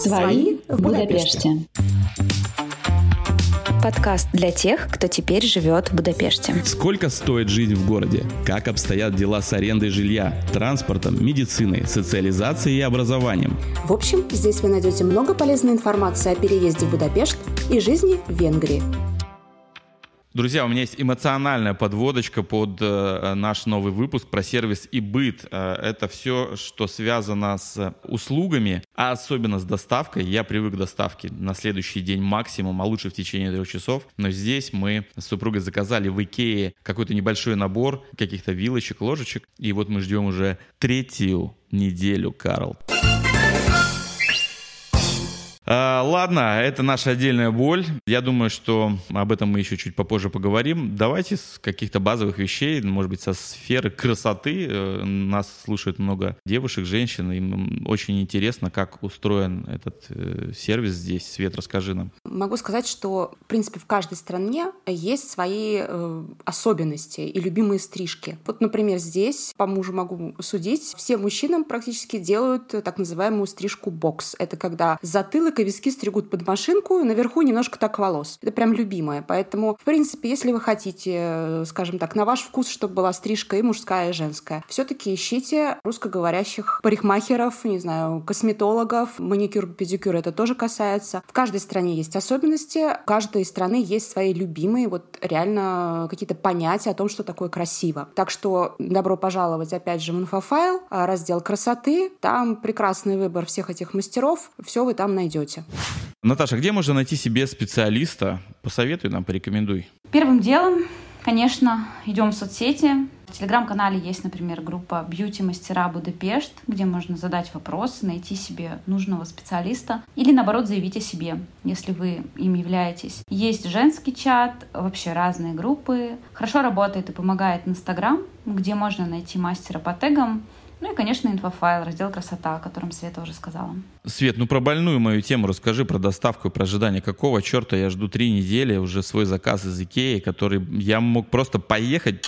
Свои в Будапеште. Подкаст для тех, кто теперь живет в Будапеште. Сколько стоит жизнь в городе? Как обстоят дела с арендой жилья, транспортом, медициной, социализацией и образованием? В общем, здесь вы найдете много полезной информации о переезде в Будапешт и жизни в Венгрии. Друзья, у меня есть эмоциональная подводочка под э, наш новый выпуск про сервис и быт. Э, это все, что связано с услугами, а особенно с доставкой. Я привык к доставке на следующий день максимум, а лучше в течение трех часов. Но здесь мы с супругой заказали в Икее какой-то небольшой набор каких-то вилочек, ложечек. И вот мы ждем уже третью неделю, Карл. А, ладно, это наша отдельная боль. Я думаю, что об этом мы еще чуть попозже поговорим. Давайте с каких-то базовых вещей, может быть, со сферы красоты. Э, нас слушает много девушек, женщин. Им очень интересно, как устроен этот э, сервис здесь. Свет, расскажи нам. Могу сказать, что, в принципе, в каждой стране есть свои э, особенности и любимые стрижки. Вот, например, здесь, по мужу могу судить, все мужчинам практически делают так называемую стрижку бокс. Это когда затылок и виски стригут под машинку, наверху немножко так волос. Это прям любимое. Поэтому, в принципе, если вы хотите, э, скажем так, на ваш вкус, чтобы была стрижка и мужская, и женская, все-таки ищите русскоговорящих парикмахеров, не знаю, косметологов, маникюр, педикюр это тоже касается. В каждой стране есть особенности, в каждой страны есть свои любимые, вот реально какие-то понятия о том, что такое красиво. Так что добро пожаловать опять же в инфофайл, а, раздел красоты, там прекрасный выбор всех этих мастеров, все вы там найдете работе. Наташа, где можно найти себе специалиста? Посоветуй нам, порекомендуй. Первым делом, конечно, идем в соцсети. В телеграм-канале есть, например, группа «Beauty мастера Будапешт», где можно задать вопросы, найти себе нужного специалиста или, наоборот, заявить о себе, если вы им являетесь. Есть женский чат, вообще разные группы. Хорошо работает и помогает Инстаграм, где можно найти мастера по тегам, ну и, конечно, инфофайл, раздел «Красота», о котором Света уже сказала. Свет, ну про больную мою тему расскажи, про доставку и про ожидание. Какого черта я жду три недели уже свой заказ из Икеи, который я мог просто поехать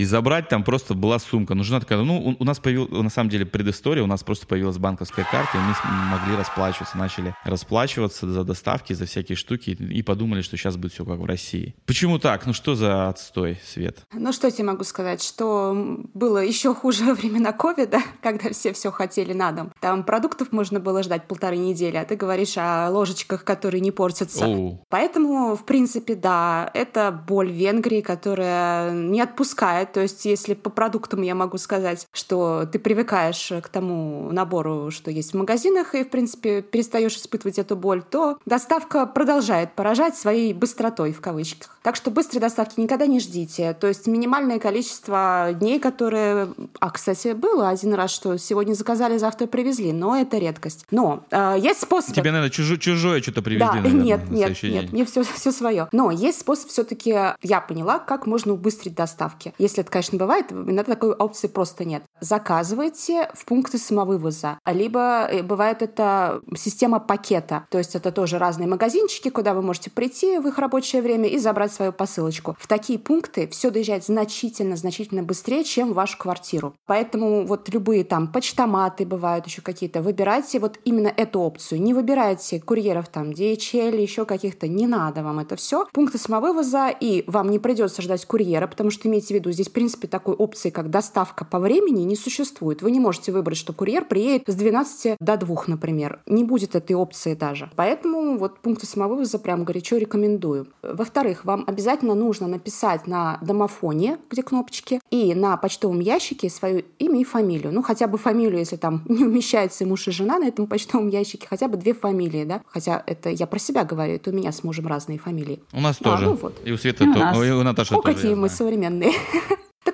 и забрать там просто была сумка. Нужна такая, ну, у, нас появилась, на самом деле, предыстория, у нас просто появилась банковская карта, и мы могли расплачиваться, начали расплачиваться за доставки, за всякие штуки, и подумали, что сейчас будет все как в России. Почему так? Ну, что за отстой, Свет? Ну, что тебе могу сказать, что было еще хуже во времена ковида, когда все все хотели на дом. Там продуктов можно было ждать полторы недели, а ты говоришь о ложечках, которые не портятся. Оу. Поэтому, в принципе, да, это боль Венгрии, которая не отпускает то есть, если по продуктам я могу сказать, что ты привыкаешь к тому набору, что есть в магазинах, и, в принципе, перестаешь испытывать эту боль, то доставка продолжает поражать своей быстротой, в кавычках. Так что быстрой доставки никогда не ждите. То есть минимальное количество дней, которые... А, кстати, было один раз, что сегодня заказали, завтра привезли, но это редкость. Но э, есть способ... Тебе, наверное, чужое, чужое что-то привезли, да, наверное, нет, нет, нет, мне все, все свое. Но есть способ все-таки, я поняла, как можно убыстрить доставки. Если если это, конечно, бывает, иногда такой опции просто нет. Заказывайте в пункты самовывоза. Либо э, бывает это система пакета. То есть это тоже разные магазинчики, куда вы можете прийти в их рабочее время и забрать свою посылочку. В такие пункты все доезжает значительно, значительно быстрее, чем в вашу квартиру. Поэтому вот любые там почтоматы бывают еще какие-то. Выбирайте вот именно эту опцию. Не выбирайте курьеров там DHL, еще каких-то. Не надо вам это все. Пункты самовывоза, и вам не придется ждать курьера, потому что имейте в виду, здесь в принципе, такой опции, как доставка по времени, не существует. Вы не можете выбрать, что курьер приедет с 12 до 2, например. Не будет этой опции даже. Поэтому вот пункты самовывоза прям горячо рекомендую. Во-вторых, вам обязательно нужно написать на домофоне, где кнопочки, и на почтовом ящике свое имя и фамилию. Ну, хотя бы фамилию, если там не умещается и муж и жена на этом почтовом ящике, хотя бы две фамилии, да? Хотя это я про себя говорю, это у меня с мужем разные фамилии. У нас а, тоже. Ну, вот. И у Светы, и у, то, и у Наташи О, тоже. какие мы современные.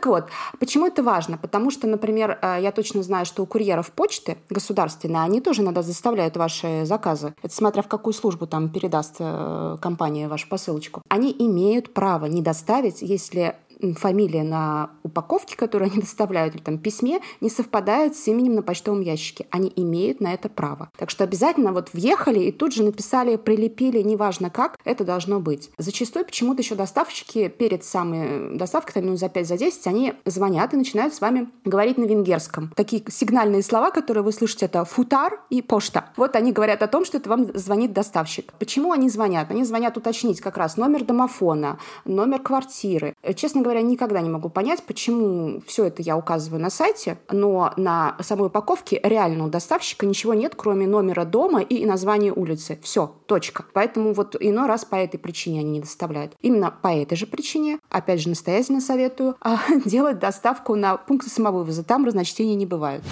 Вот, почему это важно? Потому что, например, э, я точно знаю, что у курьеров почты государственные, они тоже иногда заставляют ваши заказы. Это смотря в какую службу там передаст э, компания вашу посылочку. Они имеют право не доставить, если фамилия на упаковке, которую они доставляют, или там письме, не совпадает с именем на почтовом ящике. Они имеют на это право. Так что обязательно вот въехали и тут же написали, прилепили, неважно как, это должно быть. Зачастую почему-то еще доставщики перед самой доставкой, там минут за 5 за 10, они звонят и начинают с вами говорить на венгерском. Такие сигнальные слова, которые вы слышите, это футар и пошта. Вот они говорят о том, что это вам звонит доставщик. Почему они звонят? Они звонят уточнить как раз номер домофона, номер квартиры. Честно говоря, никогда не могу понять, почему все это я указываю на сайте, но на самой упаковке реально у доставщика ничего нет, кроме номера дома и названия улицы. Все, точка. Поэтому вот иной раз по этой причине они не доставляют. Именно по этой же причине, опять же, настоятельно советую, а, делать доставку на пункты самовывоза. Там разночтений не бывают.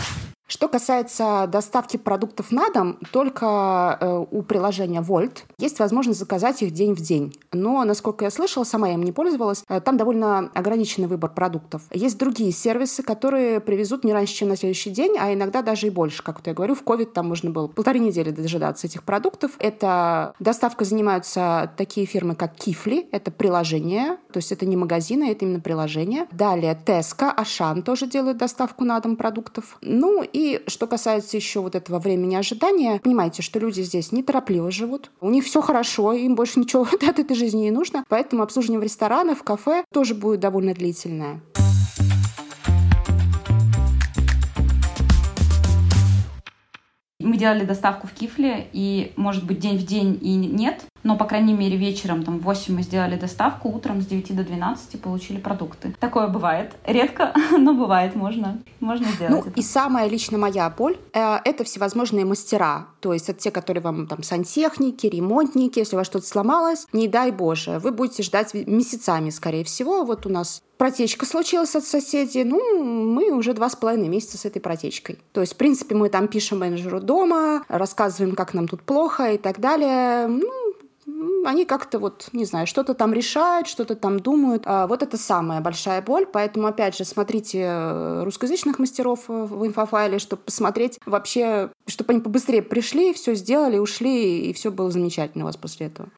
Что касается доставки продуктов на дом, только э, у приложения Volt есть возможность заказать их день в день. Но, насколько я слышала, сама я им не пользовалась, э, там довольно ограниченный выбор продуктов. Есть другие сервисы, которые привезут не раньше, чем на следующий день, а иногда даже и больше. Как я говорю, в COVID там можно было полторы недели дожидаться этих продуктов. Это доставкой занимаются такие фирмы, как Кифли, это приложение, то есть это не магазины, это именно приложение. Далее Теска, Ашан тоже делают доставку на дом продуктов. Ну и что касается еще вот этого времени ожидания, понимаете, что люди здесь неторопливо живут, у них все хорошо, им больше ничего от этой жизни не нужно, поэтому обслуживание в ресторанах, в кафе тоже будет довольно длительное. Мы делали доставку в Кифле, и, может быть, день в день и нет, но, по крайней мере, вечером, там, в 8 мы сделали доставку, утром с 9 до 12 получили продукты. Такое бывает. Редко, но бывает, можно, можно сделать ну, это. И самая лично моя боль э, — это всевозможные мастера. То есть это те, которые вам там сантехники, ремонтники, если у вас что-то сломалось, не дай боже, вы будете ждать месяцами, скорее всего. Вот у нас протечка случилась от соседей, ну, мы уже два с половиной месяца с этой протечкой. То есть, в принципе, мы там пишем менеджеру дома, рассказываем, как нам тут плохо и так далее. Ну, они как-то вот, не знаю, что-то там решают, что-то там думают. А вот это самая большая боль. Поэтому, опять же, смотрите э, русскоязычных мастеров в инфофайле, чтобы посмотреть вообще, чтобы они побыстрее пришли, все сделали, ушли, и все было замечательно у вас после этого.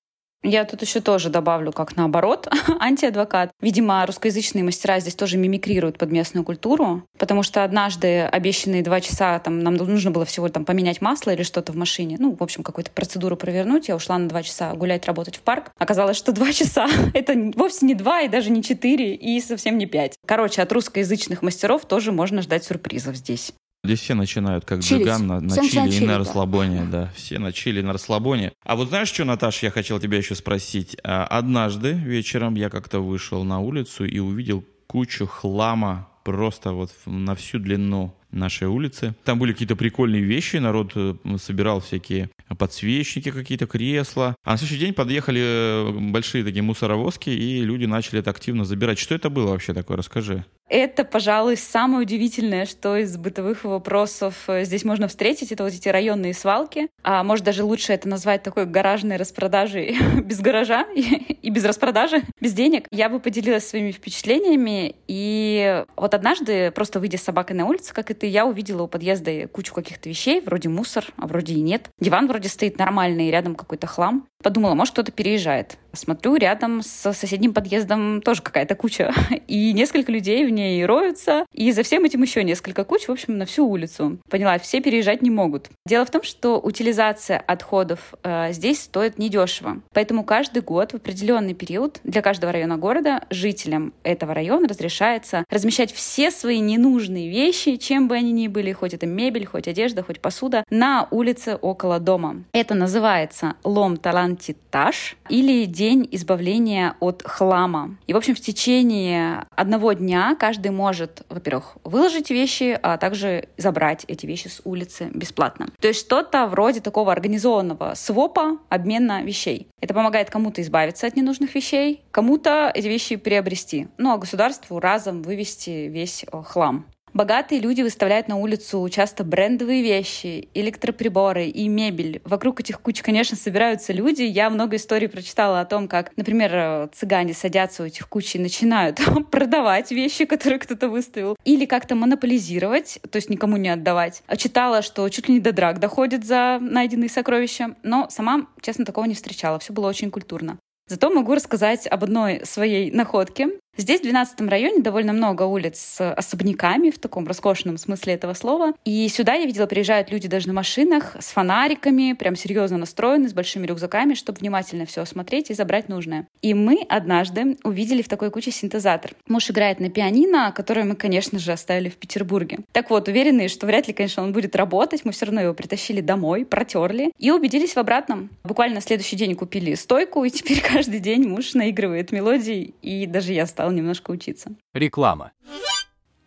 Я тут еще тоже добавлю, как наоборот, антиадвокат. Видимо, русскоязычные мастера здесь тоже мимикрируют под местную культуру, потому что однажды обещанные два часа, там, нам нужно было всего там поменять масло или что-то в машине, ну, в общем, какую-то процедуру провернуть. Я ушла на два часа гулять, работать в парк. Оказалось, что два часа — это вовсе не два и даже не четыре, и совсем не пять. Короче, от русскоязычных мастеров тоже можно ждать сюрпризов здесь. Здесь все начинают как Чилить. джиган на, на Всем чили и чили, на да. расслабоне, да. Все на чили на расслабоне. А вот знаешь что, Наташа, я хотел тебя еще спросить. А, Однажды вечером я как-то вышел на улицу и увидел кучу хлама просто вот на всю длину нашей улицы. Там были какие-то прикольные вещи, народ э, собирал всякие подсвечники, какие-то кресла. А на следующий день подъехали э, большие такие мусоровозки, и люди начали это активно забирать. Что это было вообще такое? Расскажи. Это, пожалуй, самое удивительное, что из бытовых вопросов э, здесь можно встретить. Это вот эти районные свалки. А может, даже лучше это назвать такой гаражной распродажей без гаража и без распродажи, без денег. Я бы поделилась своими впечатлениями. И вот однажды, просто выйдя с собакой на улицу, как и ты, я увидела у подъезда кучу каких-то вещей, вроде мусор, а вроде и нет. Диван вроде стоит нормальный, рядом какой-то хлам. Подумала, может, кто-то переезжает. Смотрю, рядом с соседним подъездом тоже какая-то куча. И несколько людей в ней роются. И за всем этим еще несколько куч, в общем, на всю улицу. Поняла, все переезжать не могут. Дело в том, что утилизация отходов э, здесь стоит недешево. Поэтому каждый год в определенный период для каждого района города жителям этого района разрешается размещать все свои ненужные вещи, чем бы они ни были, хоть это мебель, хоть одежда, хоть посуда, на улице около дома. Это называется лом талантитаж или день избавления от хлама. И, в общем, в течение одного дня каждый может, во-первых, выложить вещи, а также забрать эти вещи с улицы бесплатно. То есть что-то вроде такого организованного свопа, обмена вещей. Это помогает кому-то избавиться от ненужных вещей, кому-то эти вещи приобрести. Ну а государству разом вывести весь э, хлам. Богатые люди выставляют на улицу часто брендовые вещи, электроприборы и мебель. Вокруг этих куч, конечно, собираются люди. Я много историй прочитала о том, как, например, э, цыгане садятся у этих куч и начинают продавать вещи, которые кто-то выставил. Или как-то монополизировать, то есть никому не отдавать. А Читала, что чуть ли не до драк доходит за найденные сокровища. Но сама, честно, такого не встречала. Все было очень культурно. Зато могу рассказать об одной своей находке. Здесь, в 12 районе, довольно много улиц с особняками, в таком роскошном смысле этого слова. И сюда, я видела, приезжают люди даже на машинах с фонариками, прям серьезно настроены, с большими рюкзаками, чтобы внимательно все осмотреть и забрать нужное. И мы однажды увидели в такой куче синтезатор. Муж играет на пианино, которое мы, конечно же, оставили в Петербурге. Так вот, уверены, что вряд ли, конечно, он будет работать. Мы все равно его притащили домой, протерли и убедились в обратном. Буквально на следующий день купили стойку, и теперь каждый день муж наигрывает мелодии, и даже я стала немножко учиться. Реклама.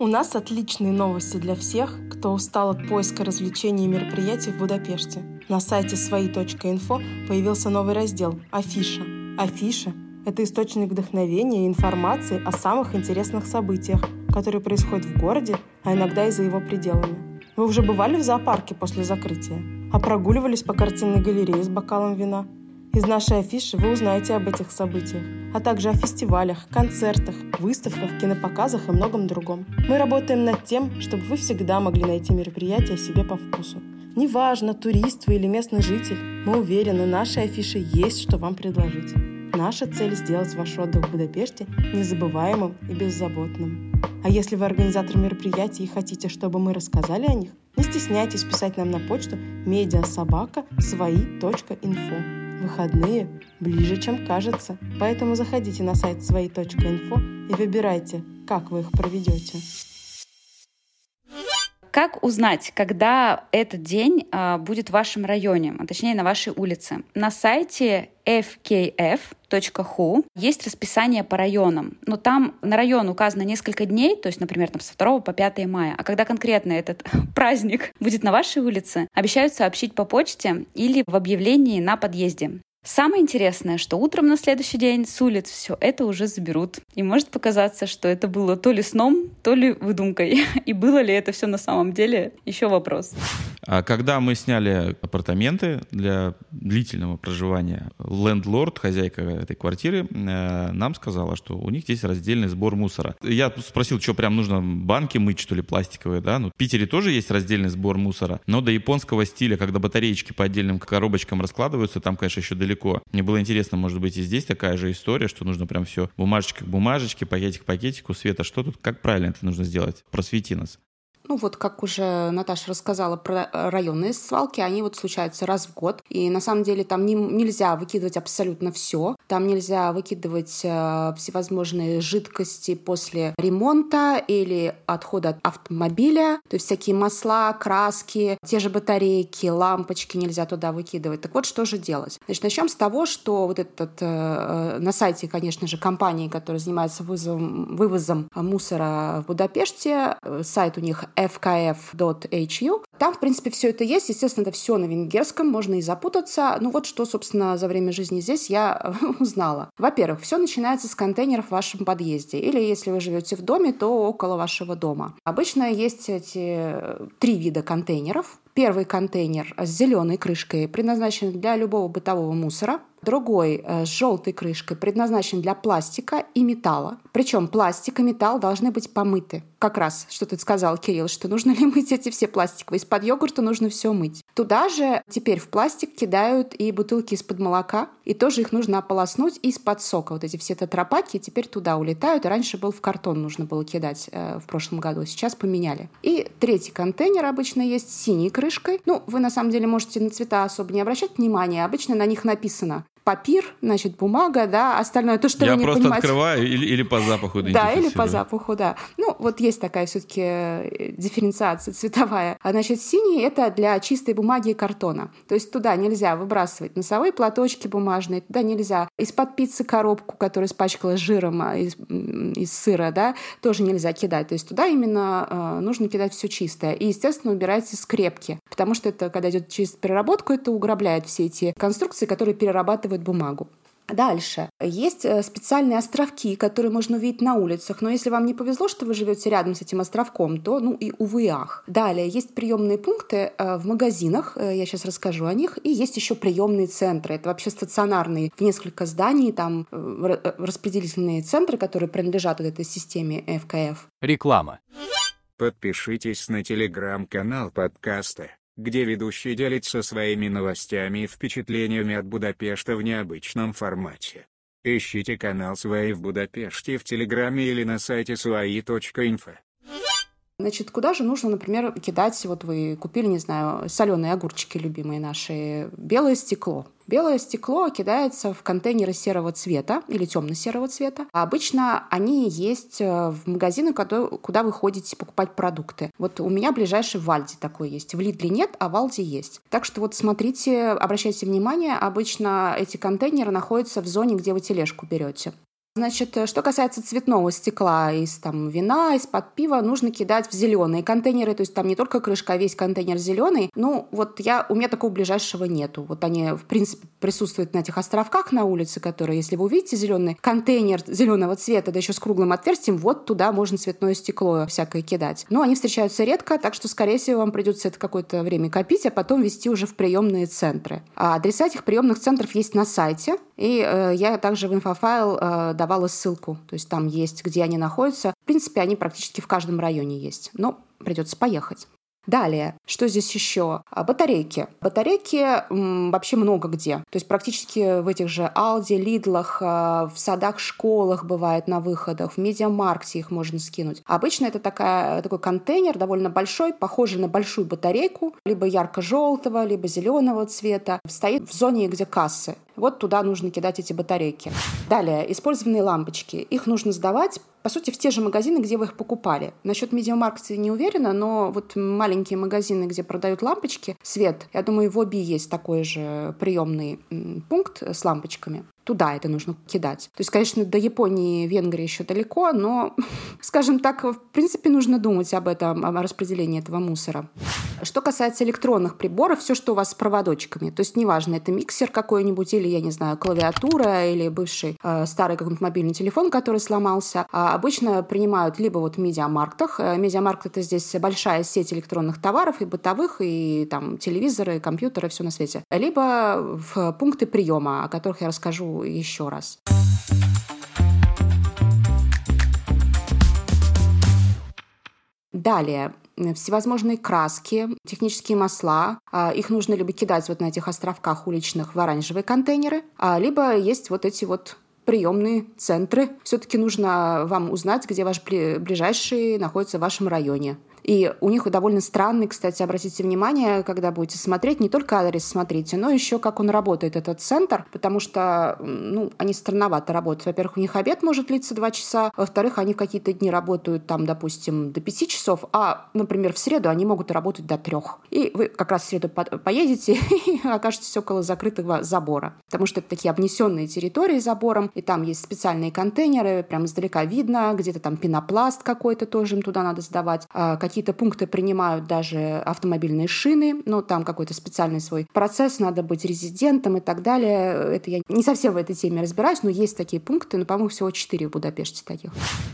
У нас отличные новости для всех, кто устал от поиска развлечений и мероприятий в Будапеште. На сайте свои.инфо появился новый раздел «Афиша». Афиша – это источник вдохновения и информации о самых интересных событиях, которые происходят в городе, а иногда и за его пределами. Вы уже бывали в зоопарке после закрытия? А прогуливались по картинной галерее с бокалом вина – из нашей афиши вы узнаете об этих событиях, а также о фестивалях, концертах, выставках, кинопоказах и многом другом. Мы работаем над тем, чтобы вы всегда могли найти мероприятие себе по вкусу. Неважно, турист вы или местный житель, мы уверены, нашей афише есть что вам предложить. Наша цель – сделать ваш отдых в Будапеште незабываемым и беззаботным. А если вы организатор мероприятий и хотите, чтобы мы рассказали о них, не стесняйтесь писать нам на почту медиасобака свои.инфо выходные ближе, чем кажется. Поэтому заходите на сайт свои.инфо и выбирайте, как вы их проведете. Как узнать, когда этот день э, будет в вашем районе, а точнее на вашей улице? На сайте fkf.hu есть расписание по районам. Но там на район указано несколько дней, то есть, например, там с 2 по 5 мая. А когда конкретно этот праздник будет на вашей улице, обещают сообщить по почте или в объявлении на подъезде. Самое интересное, что утром на следующий день с улиц все это уже заберут. И может показаться, что это было то ли сном, то ли выдумкой. И было ли это все на самом деле, еще вопрос. А когда мы сняли апартаменты для длительного проживания, лендлорд, хозяйка этой квартиры, э, нам сказала, что у них есть раздельный сбор мусора. Я спросил, что прям нужно банки мыть, что ли, пластиковые, да? Ну, в Питере тоже есть раздельный сбор мусора, но до японского стиля, когда батареечки по отдельным коробочкам раскладываются, там, конечно, еще далеко. Мне было интересно, может быть, и здесь такая же история, что нужно прям все бумажечка к бумажечке, пакетик к пакетику. Света, что тут, как правильно это нужно сделать? Просвети нас. Ну вот, как уже Наташа рассказала про районные свалки, они вот случаются раз в год. И на самом деле там не, нельзя выкидывать абсолютно все. Там нельзя выкидывать э, всевозможные жидкости после ремонта или отхода от автомобиля. То есть всякие масла, краски, те же батарейки, лампочки нельзя туда выкидывать. Так вот, что же делать? Значит, начнем с того, что вот этот э, на сайте, конечно же, компании, которая занимается вызовом, вывозом мусора в Будапеште, э, сайт у них fkf.hu. Там, в принципе, все это есть. Естественно, это все на венгерском, можно и запутаться. Ну вот что, собственно, за время жизни здесь я узнала. Во-первых, все начинается с контейнеров в вашем подъезде. Или если вы живете в доме, то около вашего дома. Обычно есть эти три вида контейнеров. Первый контейнер с зеленой крышкой предназначен для любого бытового мусора. Другой э, с желтой крышкой предназначен для пластика и металла. Причем пластик и металл должны быть помыты. Как раз, что ты сказал, Кирилл, что нужно ли мыть эти все пластиковые. Из-под йогурта нужно все мыть. Туда же теперь в пластик кидают и бутылки из-под молока, и тоже их нужно ополоснуть из-под сока. Вот эти все тетрапаки теперь туда улетают. Раньше был в картон нужно было кидать э, в прошлом году, сейчас поменяли. И третий контейнер обычно есть с синей крышкой. Ну, вы на самом деле можете на цвета особо не обращать внимания. Обычно на них написано папир, значит, бумага, да, остальное то, что Я вы не просто понимаете. открываю или, или по запаху Да, или по запаху, да. Ну, вот есть такая все-таки э, дифференциация цветовая. А значит, синий это для чистой бумаги и картона. То есть туда нельзя выбрасывать носовые платочки бумажные, туда нельзя из-под пиццы коробку, которая испачкалась жиром а, из, из сыра, да, тоже нельзя кидать. То есть туда именно э, нужно кидать все чистое. И, естественно, убирайте скрепки, потому что это, когда идет через переработку, это уграбляет все эти конструкции, которые перерабатывают бумагу. Дальше. Есть э, специальные островки, которые можно увидеть на улицах, но если вам не повезло, что вы живете рядом с этим островком, то, ну и увы ах. Далее, есть приемные пункты э, в магазинах, э, я сейчас расскажу о них, и есть еще приемные центры. Это вообще стационарные в несколько зданий, там распределительные центры, которые принадлежат вот этой системе ФКФ. Реклама. Подпишитесь на телеграм-канал подкаста, где ведущий делится своими новостями и впечатлениями от Будапешта в необычном формате. Ищите канал Свои в Будапеште в Телеграме или на сайте свои.инфо. Значит, куда же нужно, например, кидать, вот вы купили, не знаю, соленые огурчики любимые наши, белое стекло. Белое стекло кидается в контейнеры серого цвета или темно-серого цвета. А обычно они есть э, в магазинах, куда вы ходите покупать продукты. Вот у меня ближайший в Вальде такой есть. В Лидле нет, а в Вальде есть. Так что вот смотрите, обращайте внимание, обычно эти контейнеры находятся в зоне, где вы тележку берете. Значит, э, что касается цветного стекла из там, вина, из-под пива, нужно кидать в зеленые контейнеры. То есть там не только крышка, а весь контейнер зеленый. Ну, вот я, у меня такого ближайшего нету. Вот они, в принципе, присутствуют на этих островках на улице, которые, если вы увидите зеленый контейнер зеленого цвета, да еще с круглым отверстием, вот туда можно цветное стекло всякое кидать. Но они встречаются редко, так что, скорее всего, вам придется это какое-то время копить, а потом вести уже в приемные центры. А адреса этих приемных центров есть на сайте. И э, я также в инфофайл э, давала ссылку. То есть там есть, где они находятся. В принципе, они практически в каждом районе есть. Но придется поехать. Далее, что здесь еще? А, батарейки. Батарейки м, вообще много где. То есть практически в этих же Алди, Лидлах, а, в садах, школах бывает на выходах, в Медиамаркте их можно скинуть. Обычно это такая, такой контейнер довольно большой, похожий на большую батарейку, либо ярко-желтого, либо зеленого цвета. Стоит в зоне, где кассы. Вот туда нужно кидать эти батарейки. Далее, использованные лампочки. Их нужно сдавать по сути, в те же магазины, где вы их покупали. Насчет медиамаркета не уверена, но вот маленькие магазины, где продают лампочки, свет, я думаю, в Оби есть такой же приемный пункт с лампочками туда это нужно кидать. То есть, конечно, до Японии, Венгрии еще далеко, но, скажем так, в принципе, нужно думать об этом, о распределении этого мусора. Что касается электронных приборов, все, что у вас с проводочками, то есть неважно, это миксер какой-нибудь или, я не знаю, клавиатура или бывший э, старый какой-нибудь мобильный телефон, который сломался, а обычно принимают либо вот в медиамарктах. Э, медиамаркт — это здесь большая сеть электронных товаров и бытовых, и там телевизоры, компьютеры, все на свете. Либо в пункты приема, о которых я расскажу еще раз. Далее, всевозможные краски, технические масла. А, их нужно либо кидать вот на этих островках уличных в оранжевые контейнеры, а, либо есть вот эти вот приемные центры. Все-таки нужно вам узнать, где ваш ближайший находится в вашем районе. И у них довольно странный, кстати, обратите внимание, когда будете смотреть, не только адрес смотрите, но еще как он работает, этот центр, потому что ну, они странновато работают. Во-первых, у них обед может длиться два часа, во-вторых, они какие-то дни работают там, допустим, до пяти часов, а, например, в среду они могут работать до трех. И вы как раз в среду поедете и окажетесь около закрытого забора, потому что это такие обнесенные территории забором, и там есть специальные контейнеры, прям издалека видно, где-то там пенопласт какой-то тоже им туда надо сдавать, а, какие-то пункты принимают даже автомобильные шины, но там какой-то специальный свой процесс, надо быть резидентом и так далее. Это я не совсем в этой теме разбираюсь, но есть такие пункты, но, по-моему, всего четыре в Будапеште таких.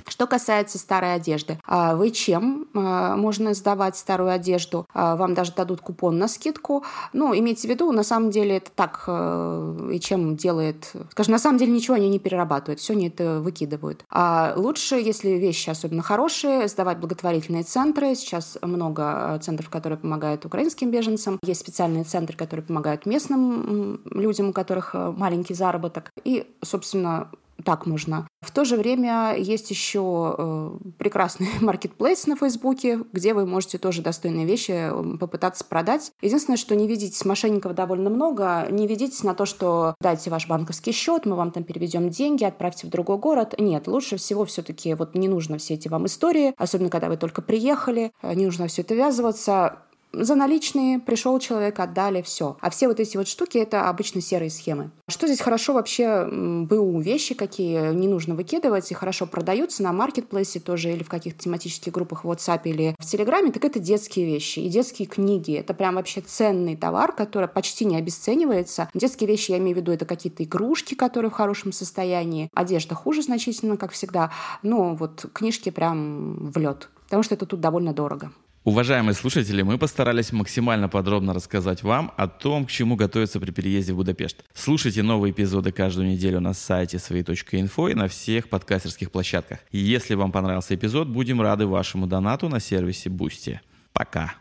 Что касается старой одежды, а вы чем а, можно сдавать старую одежду? А, вам даже дадут купон на скидку. Ну, имейте в виду, на самом деле это так, э, и чем делает... Скажем, на самом деле ничего они не перерабатывают, все они это выкидывают. А лучше, если вещи особенно хорошие, сдавать благотворительные центры, Сейчас много э, центров, которые помогают украинским беженцам. Есть специальные центры, которые помогают местным людям, у которых э, маленький заработок. И, собственно, так можно. В то же время есть еще э, прекрасный маркетплейс на Фейсбуке, где вы можете тоже достойные вещи э, попытаться продать. Единственное, что не видите мошенников довольно много, не ведитесь на то, что дайте ваш банковский счет, мы вам там переведем деньги, отправьте в другой город. Нет, лучше всего все-таки вот не нужно все эти вам истории, особенно когда вы только приехали, э, не нужно все это ввязываться за наличные пришел человек, отдали, все. А все вот эти вот штуки — это обычно серые схемы. Что здесь хорошо вообще БУ вещи, какие не нужно выкидывать и хорошо продаются на маркетплейсе тоже или в каких-то тематических группах в WhatsApp или в Телеграме, так это детские вещи и детские книги. Это прям вообще ценный товар, который почти не обесценивается. Детские вещи, я имею в виду, это какие-то игрушки, которые в хорошем состоянии. Одежда хуже значительно, как всегда. Но вот книжки прям в лед, потому что это тут довольно дорого. Уважаемые слушатели, мы постарались максимально подробно рассказать вам о том, к чему готовиться при переезде в Будапешт. Слушайте новые эпизоды каждую неделю на сайте своей.инфо и на всех подкастерских площадках. Если вам понравился эпизод, будем рады вашему донату на сервисе Boosty. Пока.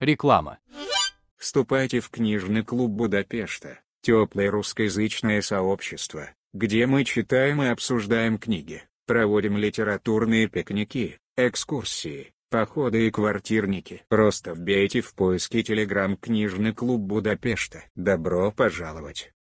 Реклама. Вступайте в книжный клуб Будапешта, теплое русскоязычное сообщество, где мы читаем и обсуждаем книги, проводим литературные пикники, экскурсии, походы и квартирники. Просто вбейте в поиске телеграм-книжный клуб Будапешта. Добро пожаловать!